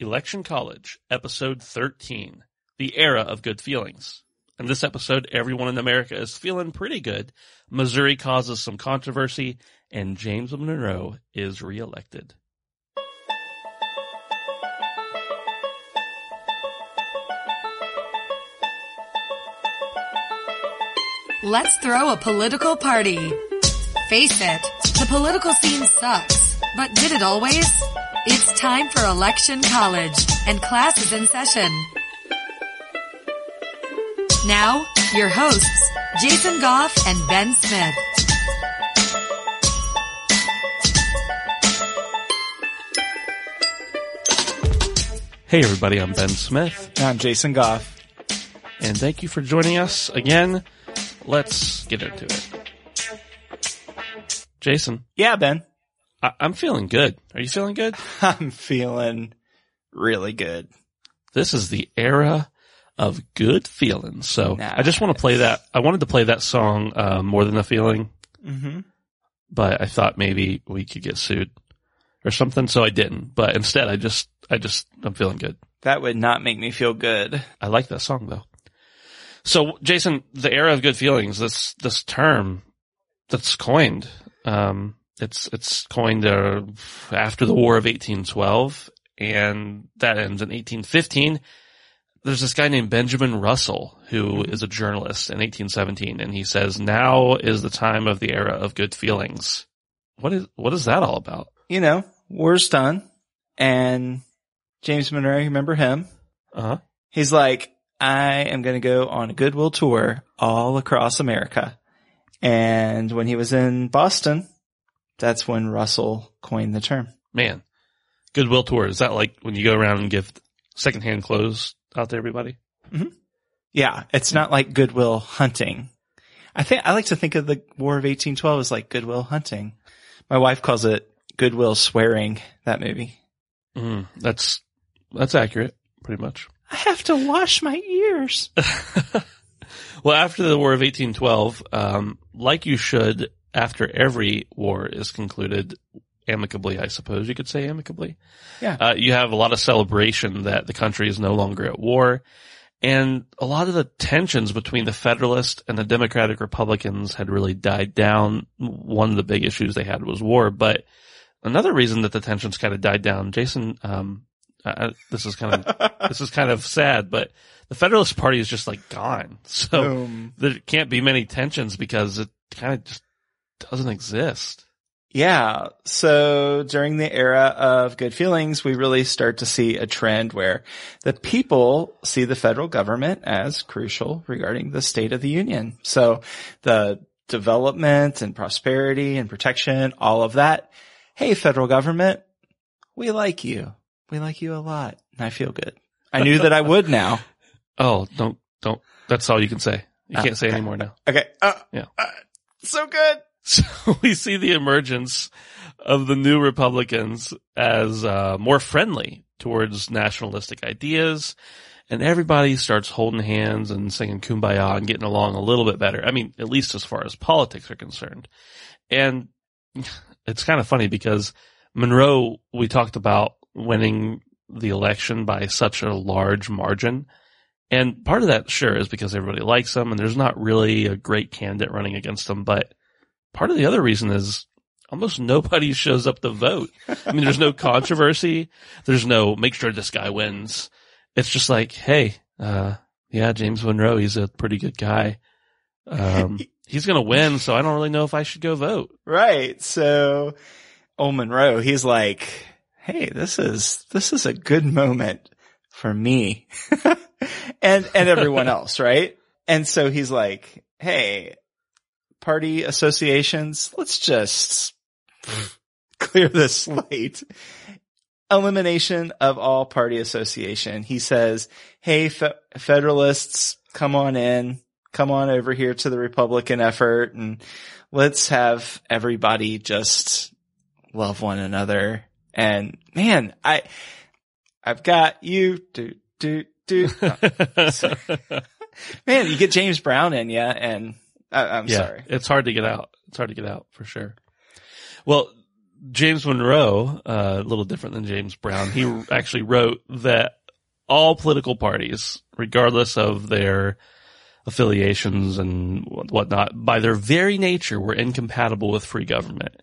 Election College, Episode 13 The Era of Good Feelings. In this episode, everyone in America is feeling pretty good. Missouri causes some controversy, and James Monroe is reelected. Let's throw a political party. Face it, the political scene sucks. But did it always? It's time for Election College, and class is in session. Now, your hosts, Jason Goff and Ben Smith. Hey everybody, I'm Ben Smith, And I'm Jason Goff. and thank you for joining us again. Let's get into it. Jason, Yeah, Ben. I- I'm feeling good. Are you feeling good? I'm feeling really good. This is the era of good feelings. So I just want to play that. I wanted to play that song, uh, more than a feeling, Mm-hmm. but I thought maybe we could get sued or something. So I didn't, but instead I just, I just, I'm feeling good. That would not make me feel good. I like that song though. So Jason, the era of good feelings, this, this term that's coined, um, it's, it's coined, uh, after the War of 1812 and that ends in 1815. There's this guy named Benjamin Russell who is a journalist in 1817 and he says, now is the time of the era of good feelings. What is, what is that all about? You know, war's done. And James Monroe, remember him? Uh huh. He's like, I am going to go on a goodwill tour all across America. And when he was in Boston, that's when Russell coined the term. Man, Goodwill tour. Is that like when you go around and give secondhand clothes out to everybody? Yeah, it's not like goodwill hunting. I think I like to think of the War of 1812 as like goodwill hunting. My wife calls it goodwill swearing, that movie. Mm, that's, that's accurate, pretty much. I have to wash my ears. well, after the War of 1812, um, like you should, after every war is concluded, amicably, I suppose you could say amicably. Yeah. Uh, you have a lot of celebration that the country is no longer at war. And a lot of the tensions between the Federalists and the Democratic Republicans had really died down. One of the big issues they had was war, but another reason that the tensions kind of died down, Jason, um, uh, this is kind of, this is kind of sad, but the Federalist Party is just like gone. So Boom. there can't be many tensions because it kind of just doesn't exist. Yeah. So during the era of good feelings, we really start to see a trend where the people see the federal government as crucial regarding the state of the union. So the development and prosperity and protection, all of that. Hey, federal government, we like you. We like you a lot. And I feel good. I knew that I would now. Oh, don't, don't, that's all you can say. You Oh, can't say okay. anymore now. Okay. Uh, Yeah. uh, so good. So we see the emergence of the new Republicans as uh, more friendly towards nationalistic ideas, and everybody starts holding hands and singing "Kumbaya" and getting along a little bit better. I mean, at least as far as politics are concerned. And it's kind of funny because Monroe, we talked about winning the election by such a large margin. And part of that, sure, is because everybody likes him and there's not really a great candidate running against him, but part of the other reason is almost nobody shows up to vote. I mean, there's no controversy. There's no make sure this guy wins. It's just like, hey, uh, yeah, James Monroe, he's a pretty good guy. Um, he's going to win. So I don't really know if I should go vote. Right. So old Monroe, he's like, Hey, this is, this is a good moment for me and, and everyone else. Right. And so he's like, Hey, party associations, let's just clear the slate. elimination of all party association. He says, Hey, fe- Federalists, come on in, come on over here to the Republican effort and let's have everybody just love one another. And man, I, I've got you, do, do, do. man, you get James Brown in ya and I, am yeah, sorry. It's hard to get out. It's hard to get out for sure. Well, James Monroe, uh, a little different than James Brown, he actually wrote that all political parties, regardless of their affiliations and whatnot, by their very nature were incompatible with free government.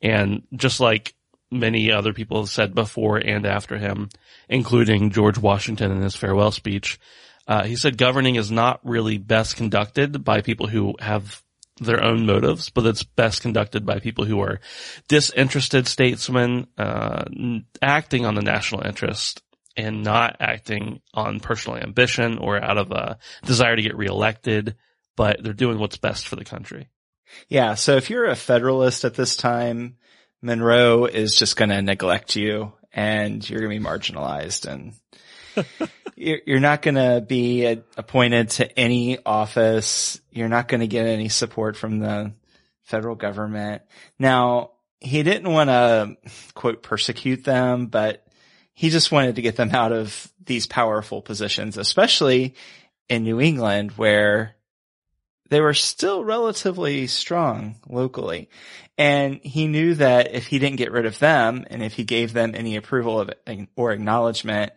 And just like many other people have said before and after him, including George Washington in his farewell speech, uh, he said governing is not really best conducted by people who have their own motives, but it's best conducted by people who are disinterested statesmen, uh, acting on the national interest and not acting on personal ambition or out of a desire to get reelected, but they're doing what's best for the country. Yeah. So if you're a federalist at this time, Monroe is just going to neglect you and you're going to be marginalized and you're not going to be appointed to any office. You're not going to get any support from the federal government. Now, he didn't want to quote persecute them, but he just wanted to get them out of these powerful positions, especially in New England where they were still relatively strong locally. And he knew that if he didn't get rid of them and if he gave them any approval of or acknowledgement,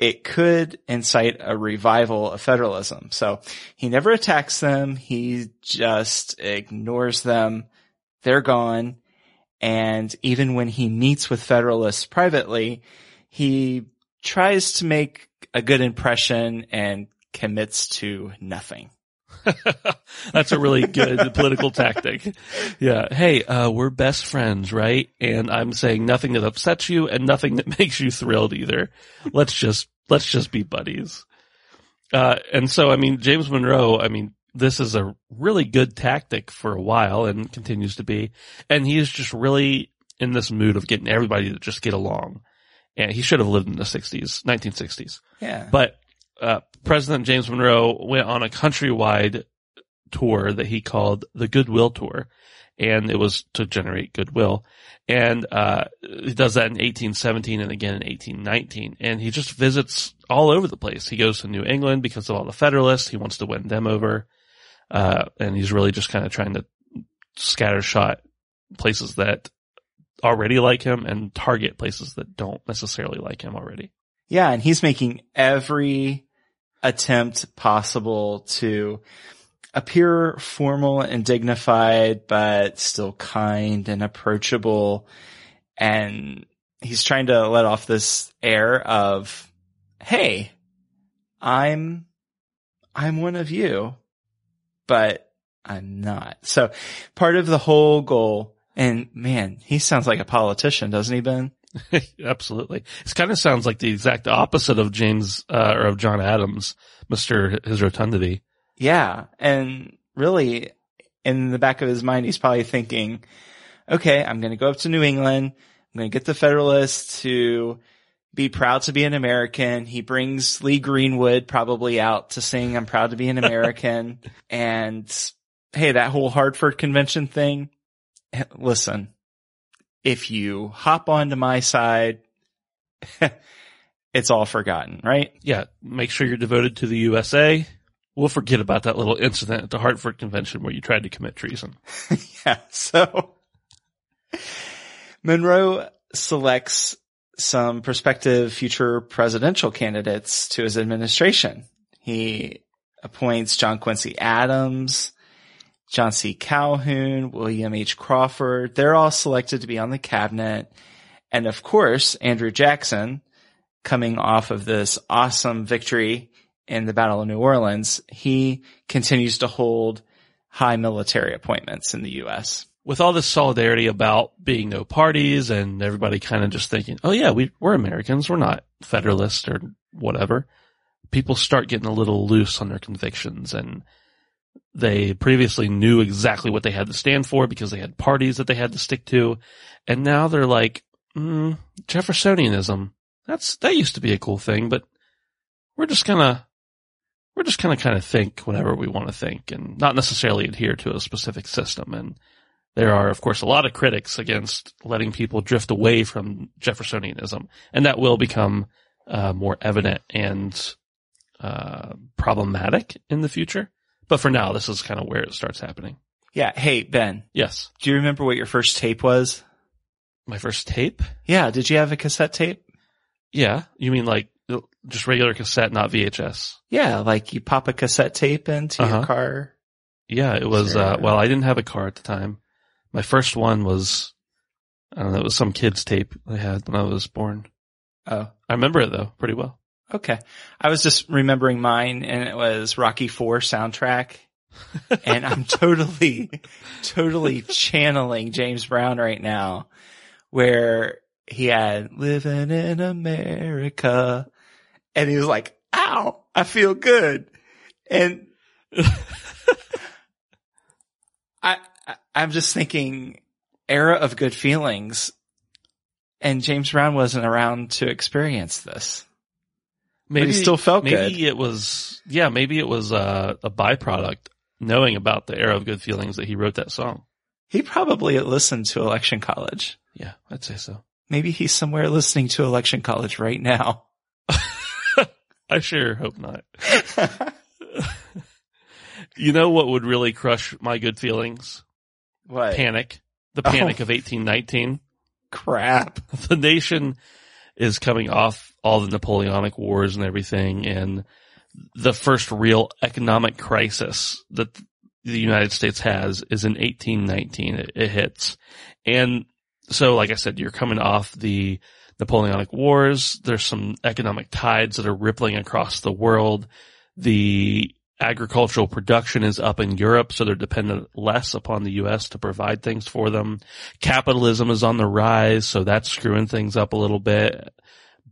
it could incite a revival of federalism. So he never attacks them. He just ignores them. They're gone. And even when he meets with federalists privately, he tries to make a good impression and commits to nothing. That's a really good political tactic. Yeah. Hey, uh, we're best friends, right? And I'm saying nothing that upsets you and nothing that makes you thrilled either. Let's just, let's just be buddies. Uh, and so, I mean, James Monroe, I mean, this is a really good tactic for a while and continues to be. And he is just really in this mood of getting everybody to just get along. And he should have lived in the 60s, 1960s. Yeah. But uh, President James Monroe went on a countrywide tour that he called the Goodwill Tour, and it was to generate goodwill. And uh, he does that in 1817 and again in 1819, and he just visits all over the place. He goes to New England because of all the Federalists. He wants to win them over, uh, and he's really just kind of trying to scatter shot places that already like him and target places that don't necessarily like him already. Yeah, and he's making every attempt possible to appear formal and dignified, but still kind and approachable. And he's trying to let off this air of, Hey, I'm, I'm one of you, but I'm not. So part of the whole goal, and man, he sounds like a politician, doesn't he, Ben? Absolutely. It kind of sounds like the exact opposite of James, uh, or of John Adams, Mr. His Rotundity. Yeah. And really in the back of his mind, he's probably thinking, okay, I'm going to go up to New England. I'm going to get the Federalists to be proud to be an American. He brings Lee Greenwood probably out to sing I'm proud to be an American. and hey, that whole Hartford convention thing. Listen, if you hop onto my side, it's all forgotten, right? Yeah. Make sure you're devoted to the USA. We'll forget about that little incident at the Hartford Convention where you tried to commit treason. yeah. So Monroe selects some prospective future presidential candidates to his administration. He appoints John Quincy Adams, John C. Calhoun, William H. Crawford. They're all selected to be on the cabinet. And of course, Andrew Jackson, coming off of this awesome victory in the Battle of New Orleans, he continues to hold high military appointments in the U.S. With all this solidarity about being no parties and everybody kind of just thinking, oh yeah, we, we're Americans. We're not Federalists or whatever. People start getting a little loose on their convictions and they previously knew exactly what they had to stand for because they had parties that they had to stick to. And now they're like, mm, Jeffersonianism. That's that used to be a cool thing, but we're just gonna we're just gonna kind of think whenever we want to think, and not necessarily adhere to a specific system. And there are, of course, a lot of critics against letting people drift away from Jeffersonianism, and that will become uh, more evident and uh, problematic in the future. But for now, this is kind of where it starts happening. Yeah. Hey, Ben, Yes, do you remember what your first tape was? my first tape. Yeah. Did you have a cassette tape? Yeah, you mean like just regular cassette, not VHS? Yeah. Like you pop a cassette tape into Uh-huh. your car. Yeah, it was. Sure. Uh, well, I didn't have a car at the time. My first one was, I don't know, it was some kids tape I had when I was born. Oh, I remember it though pretty well. Okay. I was just remembering mine and it was Rocky Four soundtrack. and I'm totally, totally channeling James Brown right now where he had living in America and he was like, ow, I feel good. And I, I, I'm just thinking era of good feelings and James Brown wasn't around to experience this. Maybe he still felt maybe good. it was. Yeah, maybe it was uh, a byproduct knowing about the era of good feelings that he wrote that song. He probably listened to Election College. Yeah, I'd say so. Maybe he's somewhere listening to Election College right now. I sure hope not. You know what would really crush my good feelings? what? Panic. The Oh. panic of 1819. Crap. the nation is coming off all the Napoleonic wars and everything, and the first real economic crisis that the United States has is in 1819. It, it hits. And so, like I said, you're coming off the Napoleonic wars. There's some economic tides that are rippling across the world. The agricultural production is up in Europe, so they're dependent less upon the U.S. to provide things for them. Capitalism is on the rise, so that's screwing things up a little bit.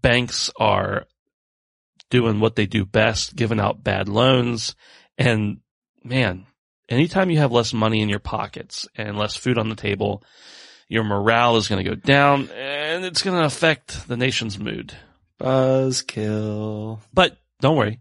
Banks are doing what they do best, giving out bad loans. And man, anytime you have less money in your pockets and less food on the table, your morale is going to go down and it's going to affect the nation's mood. Buzzkill. But don't worry.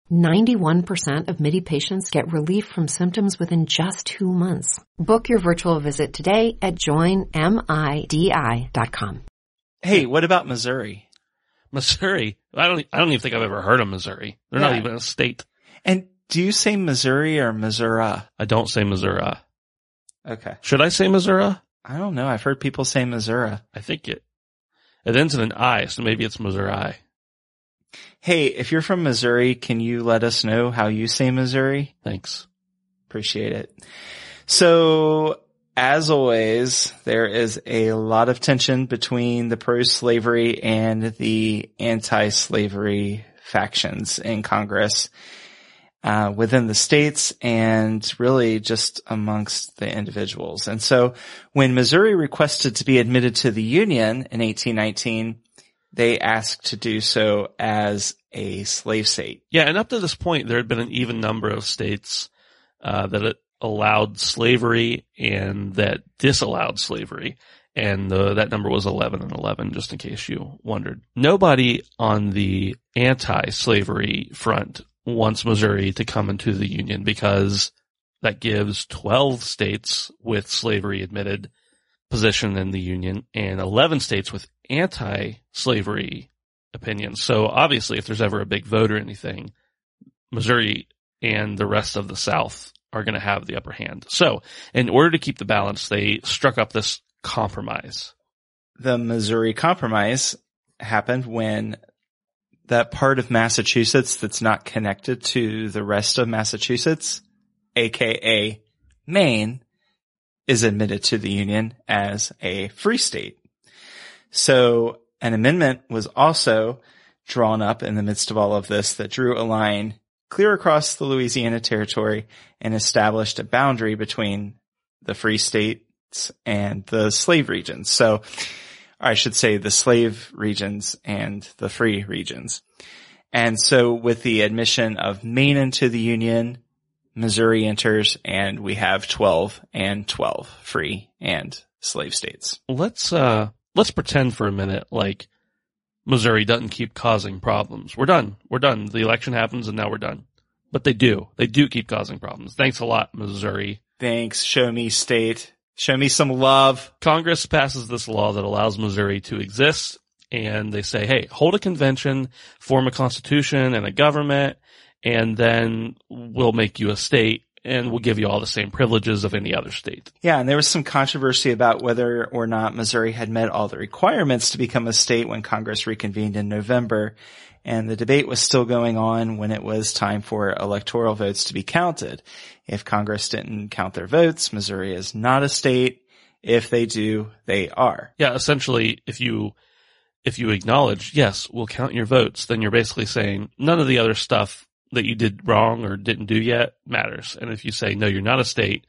91% of MIDI patients get relief from symptoms within just two months. Book your virtual visit today at joinmidi.com. Hey, what about Missouri? Missouri. I don't, I don't even think I've ever heard of Missouri. They're not even a state. And do you say Missouri or Missouri? I don't say Missouri. Okay. Should I say Missouri? I don't know. I've heard people say Missouri. I think it, it ends in an I, so maybe it's Missouri. Hey, if you're from Missouri, can you let us know how you say Missouri? Thanks. Appreciate it. So, as always, there is a lot of tension between the pro-slavery and the anti-slavery factions in Congress, uh, within the states and really just amongst the individuals. And so when Missouri requested to be admitted to the Union in 1819, they asked to do so as a slave state. Yeah, and up to this point, there had been an even number of states uh, that allowed slavery and that disallowed slavery, and the, that number was eleven and eleven. Just in case you wondered, nobody on the anti-slavery front wants Missouri to come into the union because that gives twelve states with slavery admitted position in the union and eleven states with anti-slavery opinions. So obviously, if there's ever a big vote or anything, Missouri and the rest of the South are going to have the upper hand. So in order to keep the balance, they struck up this compromise. the Missouri Compromise happened when that part of Massachusetts that's not connected to the rest of Massachusetts, aka Maine, is admitted to the Union as a free state. So an amendment was also drawn up in the midst of all of this that drew a line clear across the Louisiana territory and established a boundary between the free states and the slave regions. So I should say the slave regions and the free regions. And so with the admission of Maine into the Union, Missouri enters and we have 12 and 12 free and slave states. Let's, uh, let's pretend for a minute like Missouri doesn't keep causing problems. We're done. We're done. The election happens and now we're done. But they do. They do keep causing problems. Thanks a lot, Missouri. Thanks. Show me state. Show me some love. Congress passes this law that allows Missouri to exist and they say, hey, hold a convention, form a constitution and a government, and then we'll make you a state and we'll give you all the same privileges of any other state. Yeah, and there was some controversy about whether or not Missouri had met all the requirements to become a state when Congress reconvened in November. And the debate was still going on when it was time for electoral votes to be counted. If Congress didn't count their votes, Missouri is not a state. If they do, they are. Yeah, essentially, if you, if you acknowledge, yes, we'll count your votes, then you're basically saying none of the other stuff that you did wrong or didn't do yet matters. And if you say, no, you're not a state,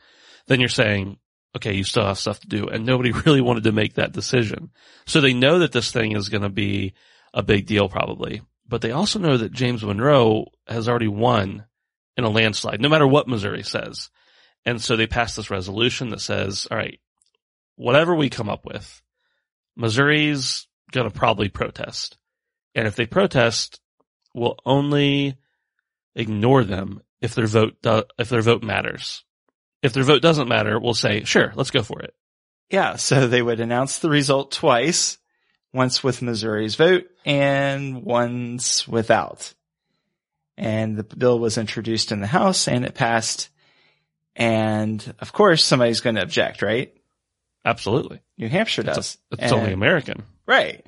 then you're saying, okay, you still have stuff to do. And nobody really wanted to make that decision. So they know that this thing is going to be a big deal probably, but they also know that James Monroe has already won in a landslide, no matter what Missouri says. And so they passed this resolution that says, all right, whatever we come up with, Missouri's going to probably protest. And if they protest, we'll only ignore them if their vote do, if their vote matters. If their vote doesn't matter, we'll say, sure, let's go for it. Yeah, so they would announce the result twice, once with Missouri's vote and once without. And the bill was introduced in the House and it passed. And of course, somebody's going to object, right? Absolutely. New Hampshire does. It's, it's only American. Right.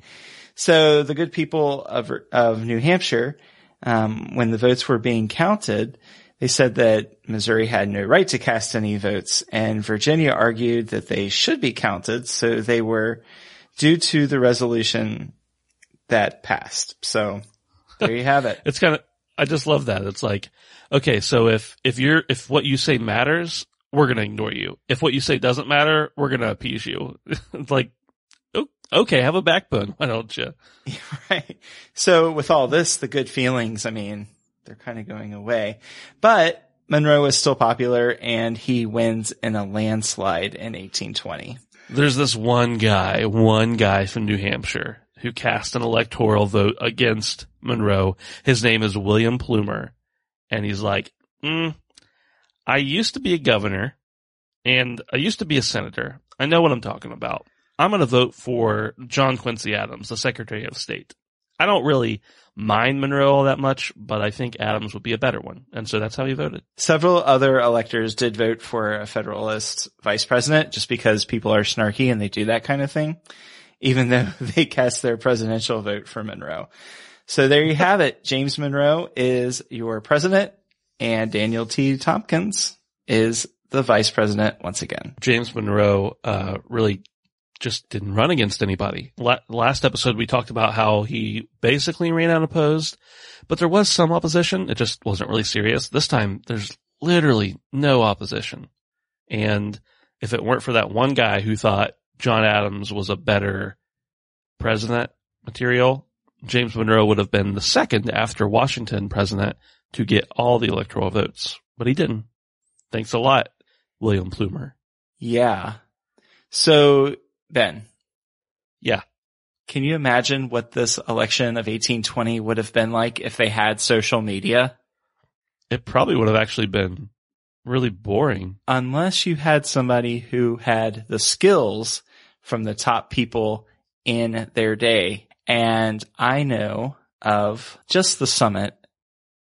So the good people of, of New Hampshire um, when the votes were being counted, they said that Missouri had no right to cast any votes, and Virginia argued that they should be counted, so they were due to the resolution that passed. So there you have it. it's kind of, I just love that. It's like, okay, so if, if you're, if what you say matters, we're to ignore you. If what you say doesn't matter, we're to appease you. it's like, okay, have a backbone. Why don't you? Right. So with all this, the good feelings, I mean, they're kind of going away, but Monroe is still popular and he wins in a landslide in 1820. There's this one guy, one guy from New Hampshire who cast an electoral vote against Monroe. His name is William Plumer. And he's like, mm, I used to be a governor and I used to be a senator. I know what I'm talking about. I'm going to vote for John Quincy Adams, the Secretary of State. I don't really mind Monroe all that much, but I think Adams would be a better one. And so that's how he voted. Several other electors did vote for a Federalist vice president just because people are snarky and they do that kind of thing, even though they cast their presidential vote for Monroe. So there you have it. James Monroe is your president and Daniel T. Tompkins is the vice president once again. James Monroe, uh, really just didn't run against anybody. La- last episode we talked about how he basically ran unopposed, but there was some opposition. It just wasn't really serious. This time there's literally no opposition. And if it weren't for that one guy who thought John Adams was a better president material, James Monroe would have been the second after Washington president to get all the electoral votes, but he didn't. Thanks a lot, William Plumer. Yeah. So Ben. Yeah. Can you imagine what this election of 1820 would have been like if they had social media? It probably would have actually been really boring. Unless you had somebody who had the skills from the top people in their day. And I know of just the summit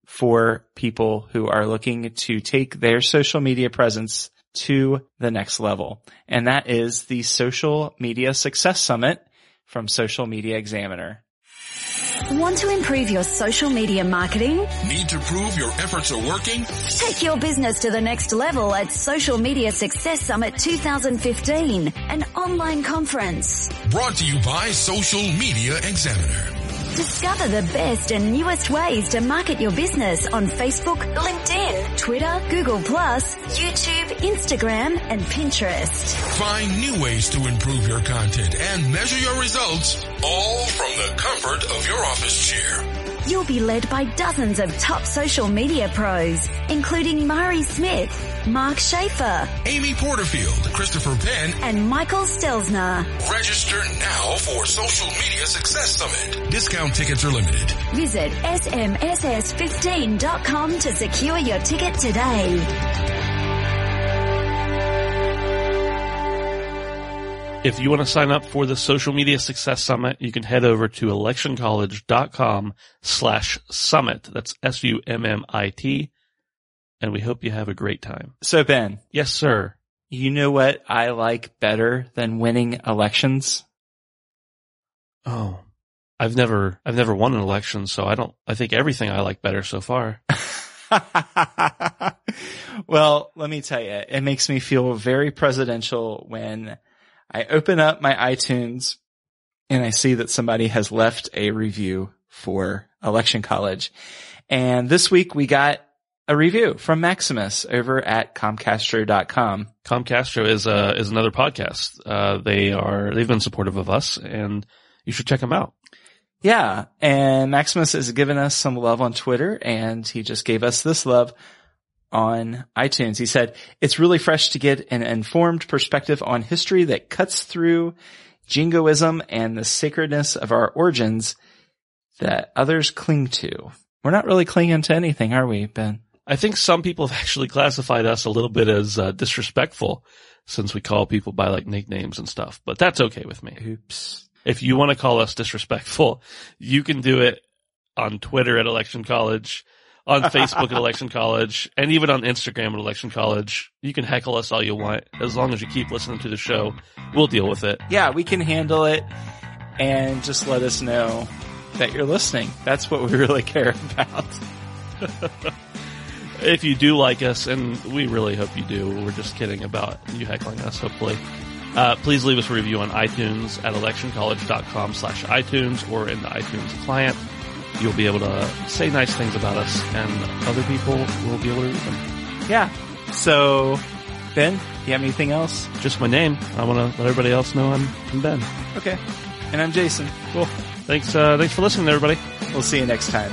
for people who are looking to take their social media presence to the next level. And that is the Social Media Success Summit from Social Media Examiner. Want to improve your social media marketing? Need to prove your efforts are working? Take your business to the next level at Social Media Success Summit 2015, an online conference. Brought to you by Social Media Examiner. Discover the best and newest ways to market your business on Facebook, LinkedIn, Twitter, Google+, YouTube, Instagram, and Pinterest. Find new ways to improve your content and measure your results all from the comfort of your office chair. You'll be led by dozens of top social media pros, including Mari Smith, Mark Schaefer, Amy Porterfield, Christopher Penn, and Michael Stelzner. Register now for Social Media Success Summit. Discount tickets are limited. Visit smss15.com to secure your ticket today. If you want to sign up for the Social Media Success Summit, you can head over to electioncollege.com slash summit. That's S-U-M-M-I-T. And we hope you have a great time. So Ben, Yes, sir. you know what I like better than winning elections? Oh, I've never, I've never won an election, so I don't, I think everything I like better so far. well, let me tell you, it makes me feel very presidential when I open up my iTunes and I see that somebody has left a review for Election College. And this week we got a review from Maximus over at Comcastro.com. Comcastro is, uh, is another podcast. Uh, they are, they've been supportive of us and you should check them out. Yeah. And Maximus has given us some love on Twitter and he just gave us this love on iTunes. He said, it's really fresh to get an informed perspective on history that cuts through jingoism and the sacredness of our origins that others cling to. We're not really clinging to anything, are we, Ben? I think some people have actually classified us a little bit as uh, disrespectful since we call people by like nicknames and stuff, but that's okay with me. Oops. If you want to call us disrespectful, you can do it on Twitter at Election College, on Facebook at Election College, and even on Instagram at Election College. You can heckle us all you want. As long as you keep listening to the show, we'll deal with it. Yeah, we can handle it and just let us know that you're listening. That's what we really care about. If you do like us, and we really hope you do, we're just kidding about you heckling us, hopefully. Uh, please leave us a review on iTunes at electioncollege.com slash iTunes or in the iTunes client. You'll be able to say nice things about us and other people will be able to read them. Yeah. So, Ben, do you have anything else? Just my name. I want to let everybody else know I'm, I'm Ben. Okay. And I'm Jason. Cool. Thanks, uh, thanks for listening everybody. We'll see you next time.